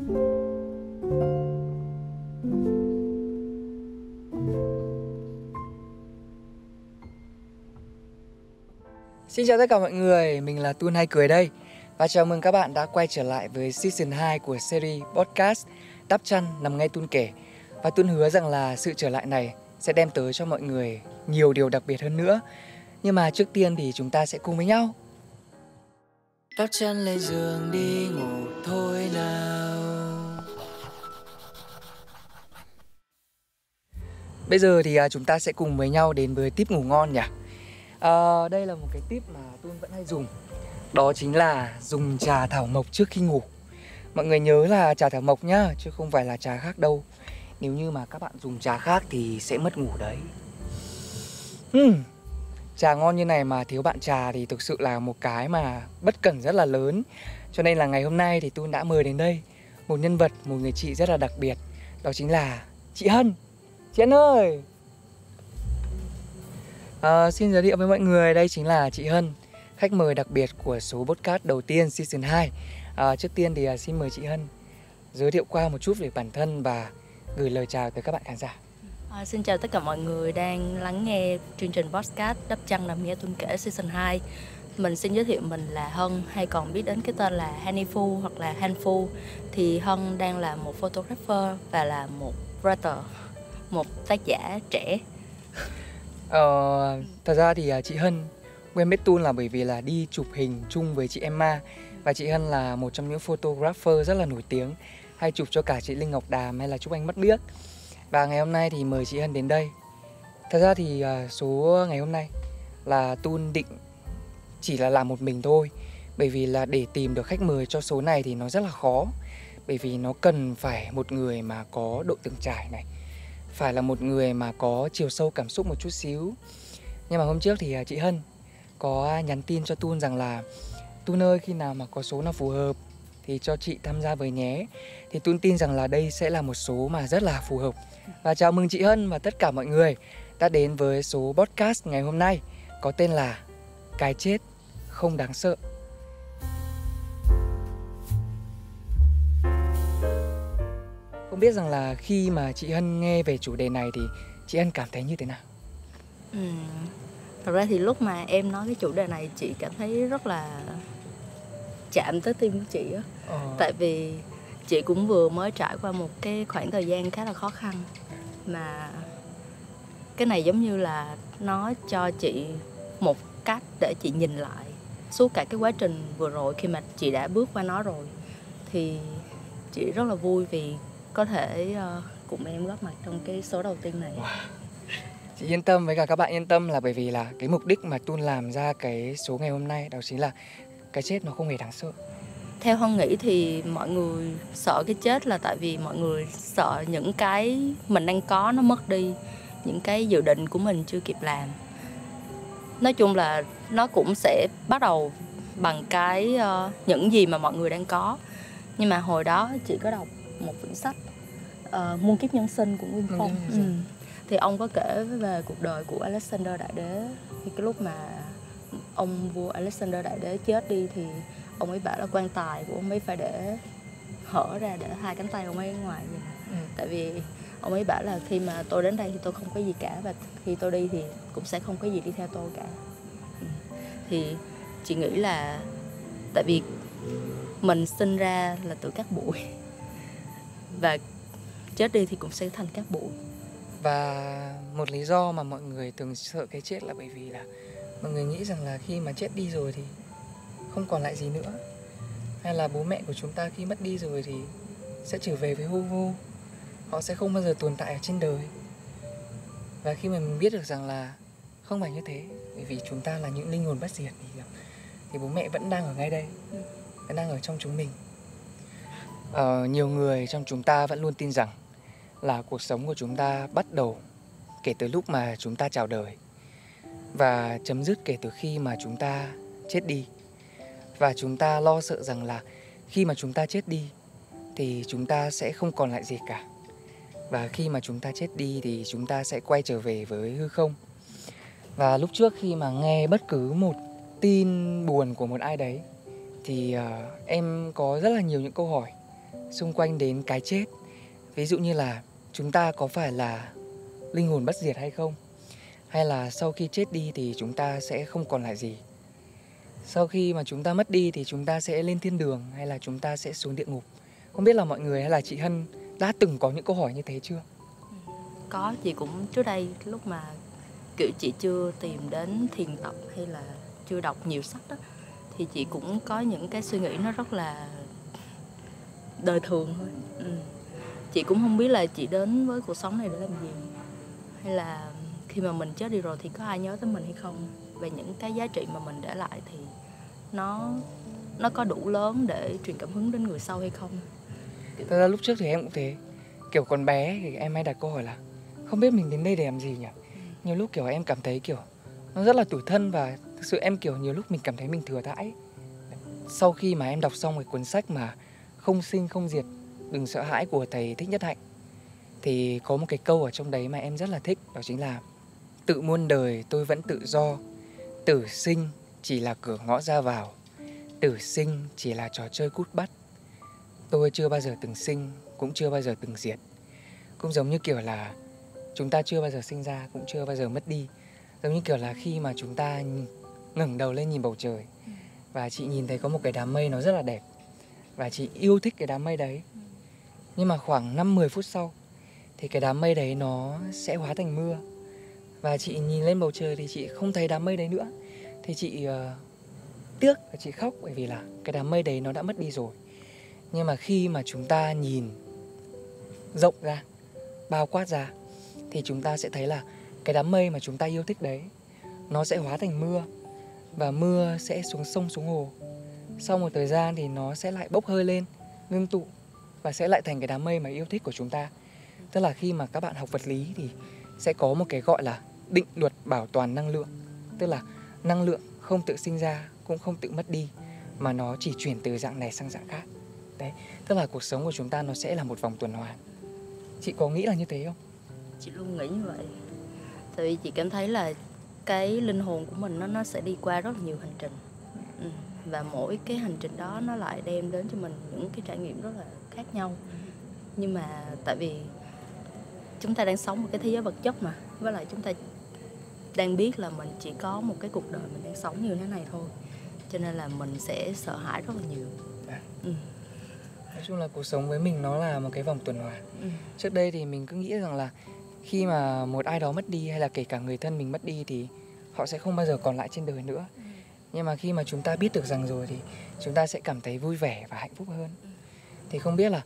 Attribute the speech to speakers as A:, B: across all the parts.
A: Xin chào tất cả mọi người, mình là Tuân Hay Cười đây. Và chào mừng các bạn đã quay trở lại với season 2 của series podcast Đắp chăn nằm ngay Tuân kể. Và Tuân hứa rằng là sự trở lại này sẽ đem tới cho mọi người nhiều điều đặc biệt hơn nữa. Nhưng mà trước tiên thì chúng ta sẽ cùng với nhau. Đắp chăn lên giường đi ngủ thôi nào. Bây giờ thì à, chúng ta sẽ cùng với nhau đến với tip ngủ ngon nhỉ? À, Đây là một cái tip mà tôi vẫn hay dùng. Đó chính là dùng trà thảo mộc trước khi ngủ. Mọi người nhớ là trà thảo mộc nhá Chứ không phải là trà khác đâu. Nếu như mà các bạn dùng trà khác thì sẽ mất ngủ đấy. Uhm, Trà ngon như này mà thiếu bạn trà thì thực sự là một cái mà bất cẩn rất là lớn. Cho nên là ngày hôm nay thì tôi đã mời đến đây Một nhân vật, một người chị rất là đặc biệt. Đó chính là chị Hân. Chị ơi! À, Xin giới thiệu với mọi người đây chính là chị Hân Khách mời đặc biệt của số podcast đầu tiên season 2 à, ờ, Trước tiên thì ờ, xin mời chị Hân Giới thiệu qua một chút về bản thân và gửi lời chào tới các bạn khán giả.
B: À, xin chào tất cả mọi người đang lắng nghe chương trình podcast Đắp Chăn Nằm Nghe Tuân Kể Season 2 Mình xin giới thiệu mình là Hân hay còn biết đến cái tên là Hanifu hoặc là Hanfu. Thì Hân đang là một photographer và là một writer, một tác giả trẻ.
A: Ờ, thật ra thì à, chị Hân quen biết Tun là bởi vì là đi chụp hình chung với chị Emma và chị Hân là một trong những photographer rất là nổi tiếng hay chụp cho cả chị Linh Ngọc Đàm hay là chụp anh mất biết và ngày hôm nay thì mời chị Hân đến đây. Thật ra thì à, số ngày hôm nay là Tun định chỉ là làm một mình thôi bởi vì là để tìm được khách mời cho số này thì nó rất là khó bởi vì nó cần phải một người mà có độ từng trải này phải là một người mà có chiều sâu cảm xúc một chút xíu. Nhưng mà hôm trước thì à, chị Hân có nhắn tin cho Tun rằng là, Tun ơi, khi nào mà có số nào phù hợp thì cho chị tham gia với nhé. Thì Tun tin rằng là đây sẽ là một số mà rất là phù hợp. Và chào mừng chị Hân và tất cả mọi người đã đến với số podcast ngày hôm nay có tên là Cái chết không đáng sợ. Không biết rằng là khi mà chị Hân nghe về chủ đề này thì chị Hân cảm thấy như thế nào?
B: ừ. Thật ra thì lúc mà em nói cái chủ đề này chị cảm thấy rất là chạm tới tim của chị á
A: Ờ,
B: Tại vì chị cũng vừa mới trải qua một cái khoảng thời gian khá là khó khăn Mà cái này giống như là nó cho chị một cách để chị nhìn lại suốt cả cái quá trình vừa rồi khi mà chị đã bước qua nó rồi thì chị rất là vui vì có thể ờ, cùng em góp mặt trong cái số đầu tiên này.
A: Chị yên tâm với cả các bạn yên tâm là bởi vì là cái mục đích mà Tun làm ra cái số ngày hôm nay đó chính là cái chết nó không hề đáng sợ.
B: theo hân nghĩ thì mọi người sợ cái chết là tại vì mọi người sợ những cái mình đang có nó mất đi những cái dự định của mình chưa kịp làm. Nói chung là nó cũng sẽ bắt đầu bằng cái ờ, những gì mà mọi người đang có. Nhưng mà hồi đó chị có đọc một quyển sách. Ờ, muôn kiếp nhân sinh của nguyên phong. ừ. thì ông có kể về cuộc đời của alexander đại đế. Thì cái lúc mà ông vua alexander đại đế chết đi thì ông ấy bảo là quan tài của ông ấy phải để hở ra để hai cánh tay ông ấy ở ngoài vậy
A: Ừ.
B: tại vì ông ấy bảo là khi mà tôi đến đây thì tôi không có gì cả và khi tôi đi thì cũng sẽ không có gì đi theo tôi cả. Ừ. thì chị nghĩ là tại vì mình sinh ra là từ các bụi và chết đi thì cũng sẽ thành các bụi
A: Và một lý do mà mọi người thường sợ cái chết là bởi vì là mọi người nghĩ rằng là khi mà chết đi rồi thì không còn lại gì nữa. Hay là bố mẹ của chúng ta khi mất đi rồi thì sẽ trở về với hư vô. Họ sẽ không bao giờ tồn tại ở trên đời. Và khi mà mình biết được rằng là không phải như thế, bởi vì chúng ta là những linh hồn bất diệt thì thì bố mẹ vẫn đang ở ngay đây, vẫn đang ở trong chúng mình uh, nhiều người trong chúng ta vẫn luôn tin rằng là cuộc sống của chúng ta bắt đầu kể từ lúc mà chúng ta chào đời và chấm dứt kể từ khi mà chúng ta chết đi. Và chúng ta lo sợ rằng là khi mà chúng ta chết đi thì chúng ta sẽ không còn lại gì cả. Và khi mà chúng ta chết đi thì chúng ta sẽ quay trở về với hư không. Và lúc trước khi mà nghe bất cứ một tin buồn của một ai đấy thì uh, em có rất là nhiều những câu hỏi xung quanh đến cái chết. Ví dụ như là chúng ta có phải là linh hồn bất diệt hay không? Hay là sau khi chết đi thì chúng ta sẽ không còn lại gì? Sau khi mà chúng ta mất đi thì chúng ta sẽ lên thiên đường hay là chúng ta sẽ xuống địa ngục? Không biết là mọi người hay là chị hân đã từng có những câu hỏi như thế chưa?
B: Ừ, có. Chị cũng trước đây lúc mà, kiểu, chị chưa tìm đến thiền tập hay là chưa đọc nhiều sách đó, thì chị cũng có những cái suy nghĩ nó rất là đời thường thôi. Ừ. chị cũng không biết là chị đến với cuộc sống này để làm gì. Hay là khi mà mình chết đi rồi thì có ai nhớ tới mình hay không? Về những cái giá trị mà mình để lại thì nó nó có đủ lớn để truyền cảm hứng đến người sau hay không?
A: Thật ra lúc trước thì em cũng thế. Kiểu còn bé thì em hay đặt câu hỏi là, không biết mình đến đây để làm gì nhỉ? Nhiều lúc kiểu em cảm thấy kiểu nó rất là tủi thân và thực sự em kiểu nhiều lúc mình cảm thấy mình thừa thãi. Sau khi mà em đọc xong cái cuốn sách mà không sinh không diệt đừng sợ hãi của thầy thích nhất hạnh. Thì có một cái câu ở trong đấy mà em rất là thích đó chính là tự muôn đời tôi vẫn tự do tử sinh chỉ là cửa ngõ ra vào tử sinh chỉ là trò chơi cút bắt. Tôi chưa bao giờ từng sinh cũng chưa bao giờ từng diệt. Cũng giống như kiểu là chúng ta chưa bao giờ sinh ra cũng chưa bao giờ mất đi. Giống như kiểu là khi mà chúng ta ngẩng đầu lên nhìn bầu trời và chị nhìn thấy có một cái đám mây nó rất là đẹp và chị yêu thích cái đám mây đấy. Nhưng mà khoảng 5-10 phút sau thì cái đám mây đấy nó sẽ hóa thành mưa. Và chị nhìn lên bầu trời thì chị không thấy đám mây đấy nữa. Thì chị uh, tiếc và chị khóc bởi vì là cái đám mây đấy nó đã mất đi rồi. Nhưng mà khi mà chúng ta nhìn rộng ra bao quát ra thì chúng ta sẽ thấy là cái đám mây mà chúng ta yêu thích đấy nó sẽ hóa thành mưa và mưa sẽ xuống sông xuống hồ sau một thời gian thì nó sẽ lại bốc hơi lên, ngưng tụ và sẽ lại thành cái đám mây mà yêu thích của chúng ta. Tức là khi mà các bạn học vật lý thì sẽ có một cái gọi là định luật bảo toàn năng lượng. Tức là năng lượng không tự sinh ra, cũng không tự mất đi, mà nó chỉ chuyển từ dạng này sang dạng khác. Đấy, tức là cuộc sống của chúng ta nó sẽ là một vòng tuần hoàn. Chị có nghĩ là như thế không?
B: Chị luôn nghĩ như vậy. Tại vì chị cảm thấy là cái linh hồn của mình nó nó sẽ đi qua rất là nhiều hành trình và mỗi cái hành trình đó nó lại đem đến cho mình những cái trải nghiệm rất là khác nhau nhưng mà tại vì chúng ta đang sống một cái thế giới vật chất mà với lại chúng ta đang biết là mình chỉ có một cái cuộc đời mình đang sống như thế này thôi cho nên là mình sẽ sợ hãi rất là nhiều
A: à. ừ. nói chung là cuộc sống với mình nó là một cái vòng tuần hoàn ừ. trước đây thì mình cứ nghĩ rằng là khi mà một ai đó mất đi hay là kể cả người thân mình mất đi thì họ sẽ không bao giờ còn lại trên đời nữa ừ nhưng mà khi mà chúng ta biết được rằng rồi thì chúng ta sẽ cảm thấy vui vẻ và hạnh phúc hơn. Thì không biết là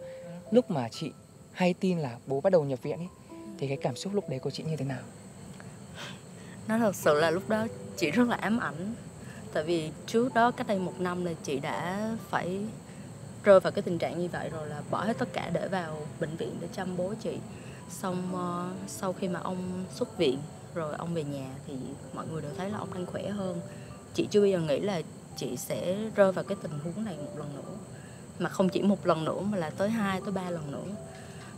A: lúc mà chị hay tin là bố bắt đầu nhập viện ấy thì cái cảm xúc lúc đấy của chị như thế nào?
B: Nó thật sự là lúc đó chị rất là ám ảnh. Tại vì trước đó cách đây một năm là chị đã phải rơi vào cái tình trạng như vậy rồi là bỏ hết tất cả để vào bệnh viện để chăm bố chị. Xong uh, sau khi mà ông xuất viện rồi ông về nhà thì mọi người đều thấy là ông đang khỏe hơn chị chưa bao giờ nghĩ là chị sẽ rơi vào cái tình huống này một lần nữa mà không chỉ một lần nữa mà là tới hai tới ba lần nữa.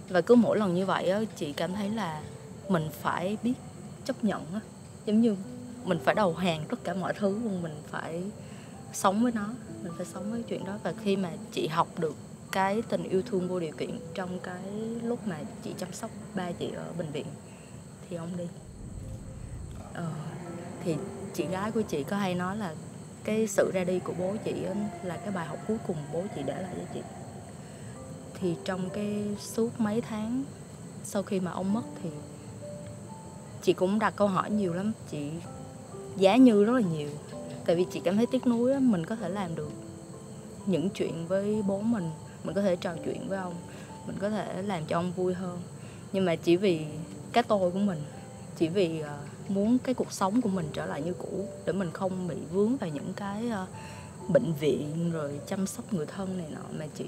B: Và cứ mỗi lần như vậy á chị cảm thấy là mình phải biết chấp nhận á. Giống như mình phải đầu hàng tất cả mọi thứ luôn mình phải sống với nó mình phải sống với chuyện đó. Và khi mà chị học được cái tình yêu thương vô điều kiện trong cái lúc mà chị chăm sóc ba chị ở bệnh viện thì ông đi. Ờ, thì chị gái của chị có hay nói là cái sự ra đi của bố chị là cái bài học cuối cùng bố chị để lại cho chị. Thì trong cái suốt mấy tháng sau khi mà ông mất thì chị cũng đặt câu hỏi nhiều lắm chị giá như rất là nhiều. Tại vì chị cảm thấy tiếc nuối mình có thể làm được những chuyện với bố mình mình có thể trò chuyện với ông mình có thể làm cho ông vui hơn. Nhưng mà chỉ vì cái tôi của mình chỉ vì uh, muốn cái cuộc sống của mình trở lại như cũ để mình không bị vướng vào những cái uh, bệnh viện rồi chăm sóc người thân này nọ. Mà chị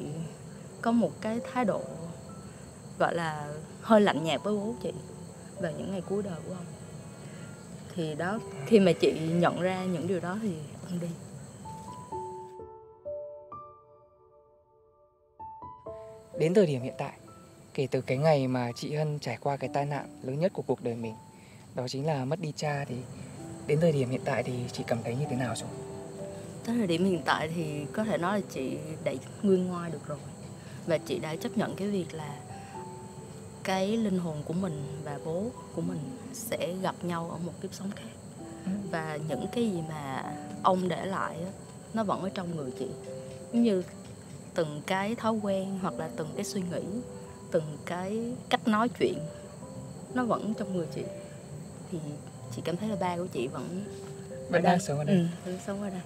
B: có một cái thái độ gọi là hơi lạnh nhạt với bố chị vào những ngày cuối đời của ông. Thì đó khi mà chị nhận ra những điều đó thì ông đi.
A: Đến thời điểm hiện tại kể từ cái ngày mà chị Hân trải qua cái tai nạn lớn nhất của cuộc đời mình đó chính là mất đi cha thì đến thời điểm hiện tại thì chị cảm thấy như thế nào rồi?
B: Tới thời điểm hiện tại thì có thể nói là chị đã nguyên ngoai được rồi và chị đã chấp nhận cái việc là cái linh hồn của mình và bố của mình sẽ gặp nhau ở một kiếp sống khác
A: Ừ.
B: và những cái gì mà ông để lại nó vẫn ở trong người chị giống như từng cái thói quen hoặc là từng cái suy nghĩ từng cái cách nói chuyện nó vẫn trong người chị thì chị cảm thấy là ba của chị vẫn
A: vẫn đang sống ở đây.
B: Ừ, vẫn sống ở đây.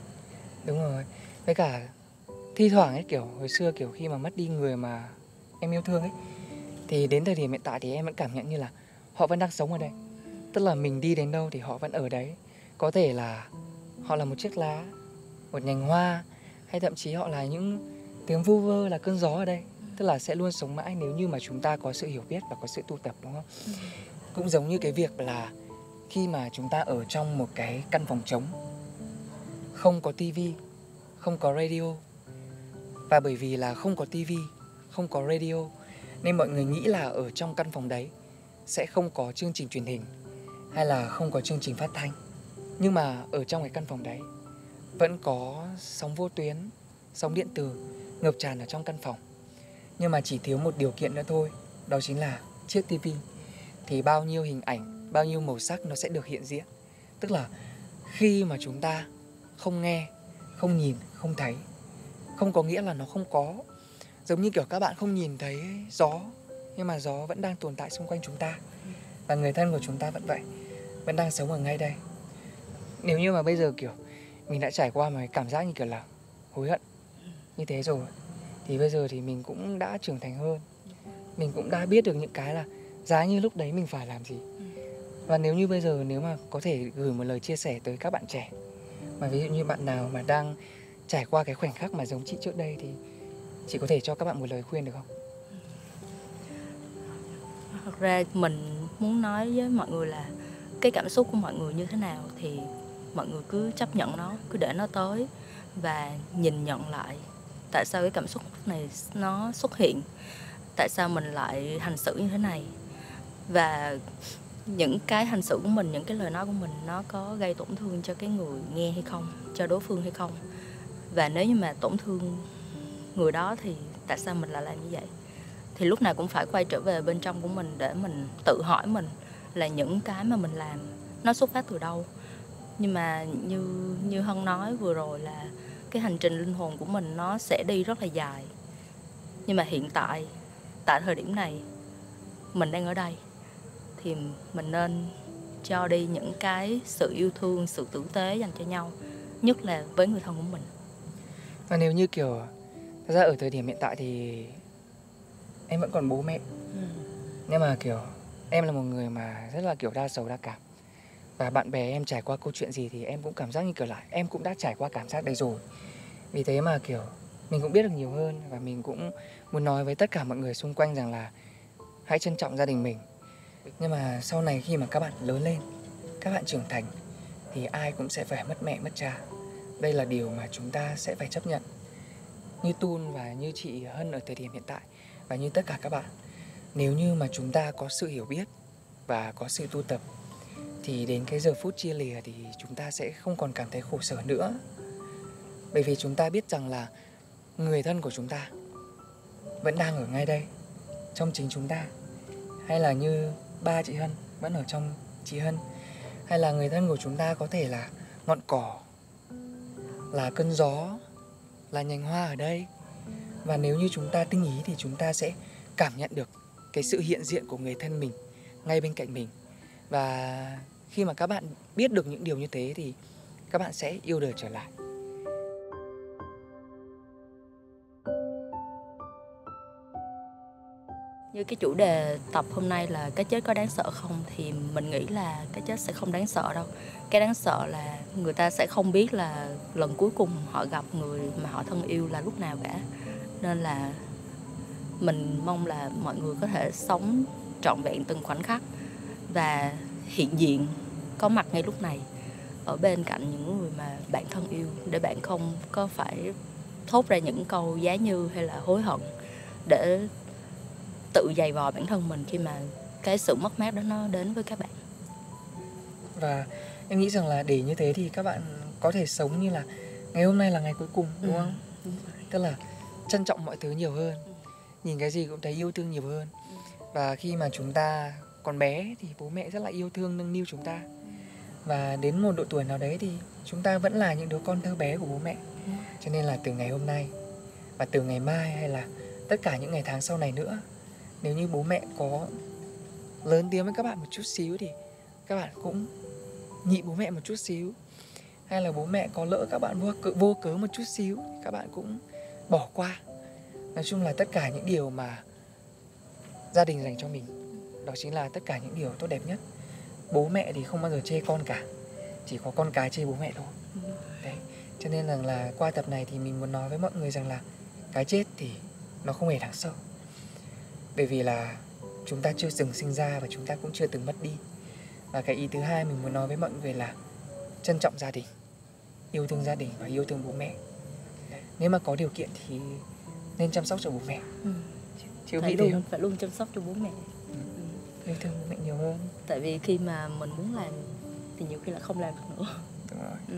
A: Đúng rồi. Với cả thi thoảng ấy kiểu hồi xưa kiểu khi mà mất đi người mà em yêu thương ấy thì đến thời điểm hiện tại thì em vẫn cảm nhận như là họ vẫn đang sống ở đây. Tức là mình đi đến đâu thì họ vẫn ở đấy. Có thể là họ là một chiếc lá một nhành hoa hay thậm chí họ là những tiếng vu vơ là cơn gió ở đây. Tức là sẽ luôn sống mãi nếu như mà chúng ta có sự hiểu biết và có sự tu tập đúng không? Cũng giống như cái việc là khi mà chúng ta ở trong một cái căn phòng trống. Không có tivi không có radio. Và bởi vì là không có tivi không có radio, nên mọi người nghĩ là ở trong căn phòng đấy sẽ không có chương trình truyền hình hay là không có chương trình phát thanh. Nhưng mà ở trong cái căn phòng đấy vẫn có sóng vô tuyến, sóng điện từ ngập tràn ở trong căn phòng. Nhưng mà chỉ thiếu một điều kiện nữa thôi, đó chính là chiếc tivi thì bao nhiêu hình ảnh bao nhiêu màu sắc nó sẽ được hiện diện. Tức là khi mà chúng ta không nghe, không nhìn, không thấy, không có nghĩa là nó không có. Giống như kiểu các bạn không nhìn thấy gió, nhưng mà gió vẫn đang tồn tại xung quanh chúng ta. Và người thân của chúng ta vẫn vậy, vẫn đang sống ở ngay đây. Nếu như mà bây giờ kiểu mình đã trải qua một cái cảm giác như kiểu là hối hận như thế rồi, thì bây giờ thì mình cũng đã trưởng thành hơn. Mình cũng đã biết được những cái là giá như lúc đấy mình phải làm gì. Ừ và nếu như bây giờ nếu mà có thể gửi một lời chia sẻ tới các bạn trẻ, mà ví dụ như bạn nào mà đang trải qua cái khoảnh khắc mà giống chị trước đây thì chị có thể cho các bạn một lời khuyên được không?
B: Thật ra mình muốn nói với mọi người là cái cảm xúc của mọi người như thế nào thì mọi người cứ chấp nhận nó, cứ để nó tới và nhìn nhận lại tại sao cái cảm xúc này nó xuất hiện, tại sao mình lại hành xử như thế này. Và những cái hành xử của mình, những cái lời nói của mình, nó có gây tổn thương cho cái người nghe hay không, cho đối phương hay không? Và nếu như mà tổn thương người đó thì tại sao mình lại làm như vậy? Thì lúc nào cũng phải quay trở về bên trong của mình để mình tự hỏi mình là những cái mà mình làm, nó xuất phát từ đâu? Nhưng mà như như hân nói vừa rồi là cái hành trình linh hồn của mình nó sẽ đi rất là dài. Nhưng mà hiện tại tại thời điểm này, mình đang ở đây thì mình nên cho đi những cái sự yêu thương sự tử tế dành cho nhau nhất là với người thân của mình.
A: Và nếu như kiểu thật ra ở thời điểm hiện tại thì em vẫn còn bố mẹ. Nhưng mà kiểu em là một người mà rất là kiểu đa sầu đa cảm. Và bạn bè em trải qua câu chuyện gì thì em cũng cảm giác như kiểu là em cũng đã trải qua cảm giác đấy rồi. Vì thế mà kiểu mình cũng biết được nhiều hơn và mình cũng muốn nói với tất cả mọi người xung quanh rằng là hãy trân trọng gia đình mình nhưng mà sau này khi mà các bạn lớn lên, các bạn trưởng thành, thì ai cũng sẽ phải mất mẹ, mất cha. Đây là điều mà chúng ta sẽ phải chấp nhận. Như Tun và như chị Hân ở thời điểm hiện tại, và như tất cả các bạn, nếu như mà chúng ta có sự hiểu biết và có sự tu tập, thì đến cái giờ phút chia lìa thì chúng ta sẽ không còn cảm thấy khổ sở nữa. Bởi vì chúng ta biết rằng là người thân của chúng ta vẫn đang ở ngay đây, trong chính chúng ta. Hay là như ba chị Hân, vẫn ở trong chị Hân. Hay là người thân của chúng ta có thể là ngọn cỏ, là cơn gió, là nhành hoa ở đây. Và nếu như chúng ta tinh ý thì chúng ta sẽ cảm nhận được cái sự hiện diện của người thân mình ngay bên cạnh mình. Và khi mà các bạn biết được những điều như thế thì các bạn sẽ yêu đời trở lại.
B: Như cái chủ đề tập hôm nay là cái chết có đáng sợ không, thì mình nghĩ là cái chết sẽ không đáng sợ đâu. Cái đáng sợ là người ta sẽ không biết là lần cuối cùng họ gặp người mà họ thân yêu là lúc nào cả. Nên là mình mong là mọi người có thể sống trọn vẹn từng khoảnh khắc và hiện diện, có mặt ngay lúc này, ở bên cạnh những người mà bạn thân yêu, để bạn không có phải thốt ra những câu giá như hay là hối hận để tự dày vò bản thân mình khi mà cái sự mất mát đó nó đến với các bạn?
A: Và em nghĩ rằng là để như thế thì các bạn có thể sống như là ngày hôm nay là ngày cuối cùng đúng không? tức là trân trọng mọi thứ nhiều hơn nhìn cái gì cũng thấy yêu thương nhiều hơn. Và khi mà chúng ta còn bé thì bố mẹ rất là yêu thương nâng niu chúng ta. Và đến một độ tuổi nào đấy thì chúng ta vẫn là những đứa con thơ bé của bố mẹ. Cho nên là từ ngày hôm nay và từ ngày mai hay là tất cả những ngày tháng sau này nữa nếu như bố mẹ có lớn tiếng với các bạn một chút xíu thì các bạn cũng nhị bố mẹ một chút xíu. Hay là bố mẹ có lỡ các bạn vô cớ, vô cớ một chút xíu thì các bạn cũng bỏ qua. Nói chung là tất cả những điều mà gia đình dành cho mình đó chính là tất cả những điều tốt đẹp nhất. Bố mẹ thì không bao giờ chê con cả chỉ có con cái chê bố mẹ thôi. Đấy cho nên rằng là qua tập này thì mình muốn nói với mọi người rằng là cái chết thì nó không hề đáng sợ bởi vì là chúng ta chưa từng sinh ra và chúng ta cũng chưa từng mất đi. Và cái ý thứ hai mình muốn nói với mọi người là trân trọng gia đình yêu thương gia đình và yêu thương bố mẹ. Nếu mà có điều kiện thì nên chăm sóc cho bố mẹ.
B: Ừ.
A: chứ
B: phải luôn
A: không
B: phải luôn chăm sóc cho bố mẹ.
A: Ừ. yêu thương bố mẹ nhiều hơn.
B: Tại vì khi mà mình muốn làm thì nhiều khi là không làm được nữa.
A: Đúng rồi.
B: Ừ.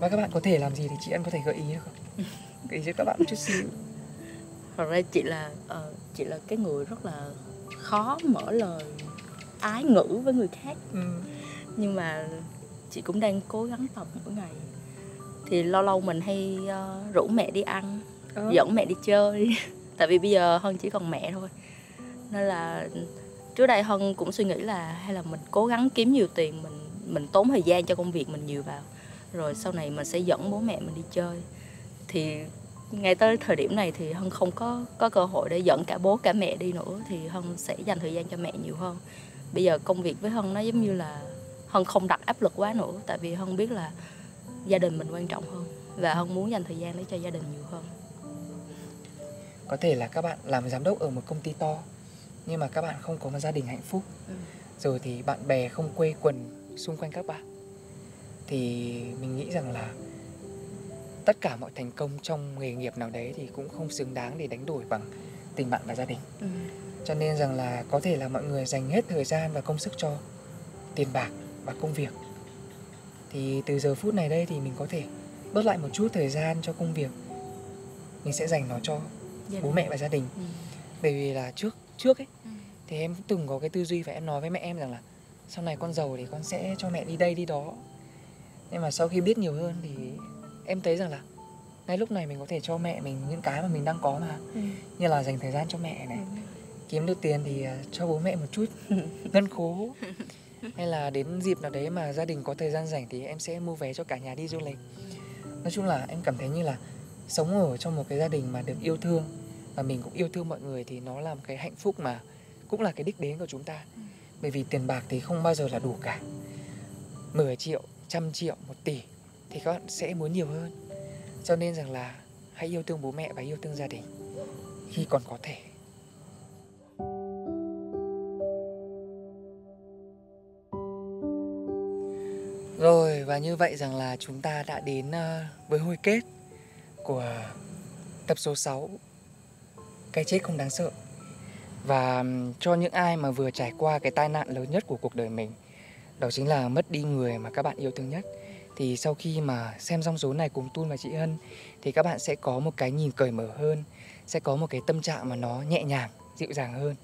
A: và các bạn có thể làm gì thì chị ăn có thể gợi ý được không? Gợi ý cho các bạn một chút xíu
B: thật ra chị là ờ, chị là cái người rất là khó mở lời ái ngữ với người khác.
A: Ừ.
B: nhưng mà chị cũng đang cố gắng tập mỗi ngày. Thì lâu lâu mình hay ờ, rủ mẹ đi ăn
A: Ờ.
B: dẫn mẹ đi chơi. Tại vì bây giờ hân chỉ còn mẹ thôi. Nên là trước đây hân cũng suy nghĩ là hay là mình cố gắng kiếm nhiều tiền mình mình tốn thời gian cho công việc mình nhiều vào. Rồi sau này mình sẽ dẫn bố mẹ mình đi chơi. Thì ngay tới thời điểm này thì hân không có có cơ hội để dẫn cả bố cả mẹ đi nữa thì hân sẽ dành thời gian cho mẹ nhiều hơn. Bây giờ công việc với hân nó giống như là hân không đặt áp lực quá nữa tại vì hân biết là gia đình mình quan trọng hơn và hân muốn dành thời gian để cho gia đình nhiều hơn.
A: Có thể là các bạn làm giám đốc ở một công ty to nhưng mà các bạn không có một gia đình hạnh phúc.
B: Ừ.
A: rồi thì bạn bè không quây quần xung quanh các bạn. Thì mình nghĩ rằng là tất cả mọi thành công trong nghề nghiệp nào đấy thì cũng không xứng đáng để đánh đổi bằng tình bạn và gia đình
B: Ừ.
A: cho nên rằng là có thể là mọi người dành hết thời gian và công sức cho tiền bạc và công việc thì từ giờ phút này đây thì mình có thể bớt lại một chút thời gian cho công việc mình sẽ dành nó cho
B: Gia
A: bố
B: đình.
A: mẹ và gia đình
B: Ừ.
A: bởi vì là trước trước ấy
B: Ừ.
A: thì em cũng từng có cái tư duy và em nói với mẹ em rằng là sau này con giàu thì con sẽ cho mẹ đi đây đi đó nhưng mà sau khi biết nhiều hơn thì em thấy rằng là ngay lúc này mình có thể cho mẹ mình những cái mà mình đang có mà.
B: Ừ.
A: như là dành thời gian cho mẹ này kiếm được tiền thì à, cho bố mẹ một chút ngân khố. Hay là đến dịp nào đấy mà gia đình có thời gian rảnh thì em sẽ mua vé cho cả nhà đi du lịch. Nói chung là em cảm thấy như là sống ở trong một cái gia đình mà được yêu thương và mình cũng yêu thương mọi người thì nó là một cái hạnh phúc mà cũng là cái đích đến của chúng ta. Bởi vì tiền bạc thì không bao giờ là đủ cả. 10 triệu, trăm triệu, một tỷ thì các bạn sẽ muốn nhiều hơn. Cho nên rằng là hãy yêu thương bố mẹ và yêu thương gia đình, khi còn có thể. Rồi, và như vậy rằng là chúng ta đã đến ờ, với hồi kết của tập số 6 Cái chết không đáng sợ. Và cho những ai mà vừa trải qua cái tai nạn lớn nhất của cuộc đời mình, Đó chính là mất đi người mà các bạn yêu thương nhất. Thì sau khi mà xem xong số này cùng Tun và chị Hân Thì các bạn sẽ có một cái nhìn cởi mở hơn Sẽ có một cái tâm trạng mà nó nhẹ nhàng, dịu dàng hơn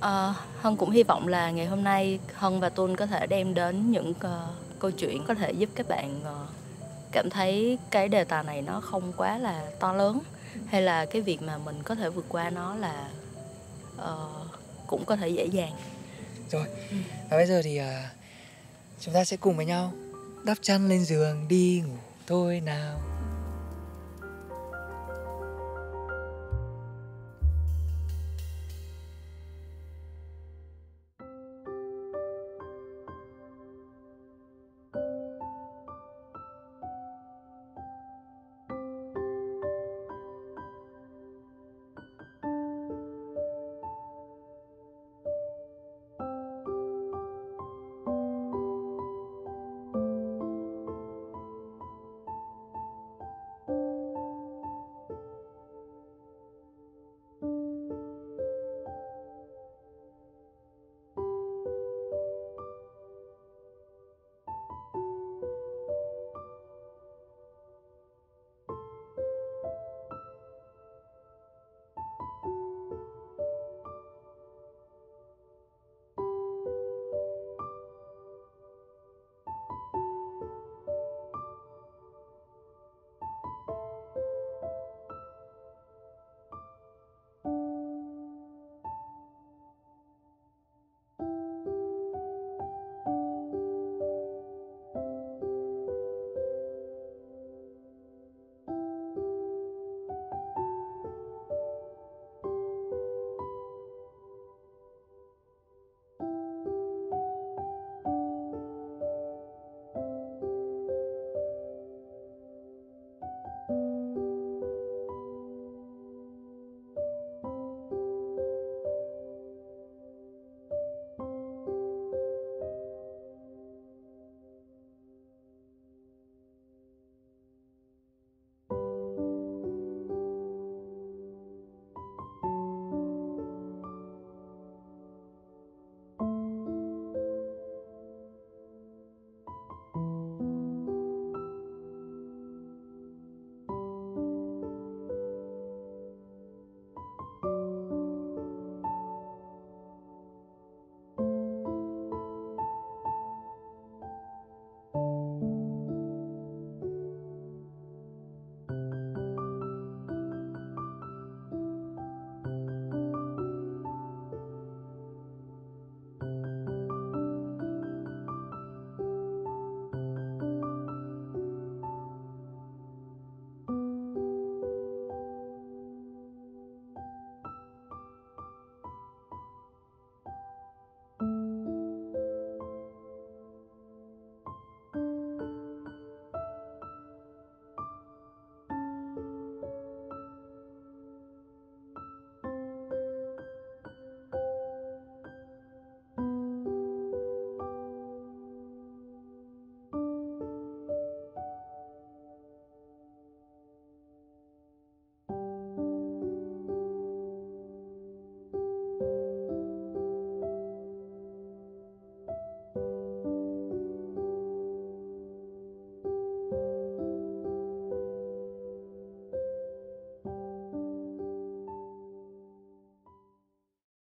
B: Ờ, Hân cũng hy vọng là ngày hôm nay Hân và Tuân có thể đem đến những ờ, câu chuyện có thể giúp các bạn ờ, cảm thấy cái đề tài này nó không quá là to lớn hay là cái việc mà mình có thể vượt qua nó là ờ, cũng có thể dễ dàng.
A: Rồi, và bây giờ thì à, chúng ta sẽ cùng với nhau đắp chăn lên giường đi ngủ thôi nào.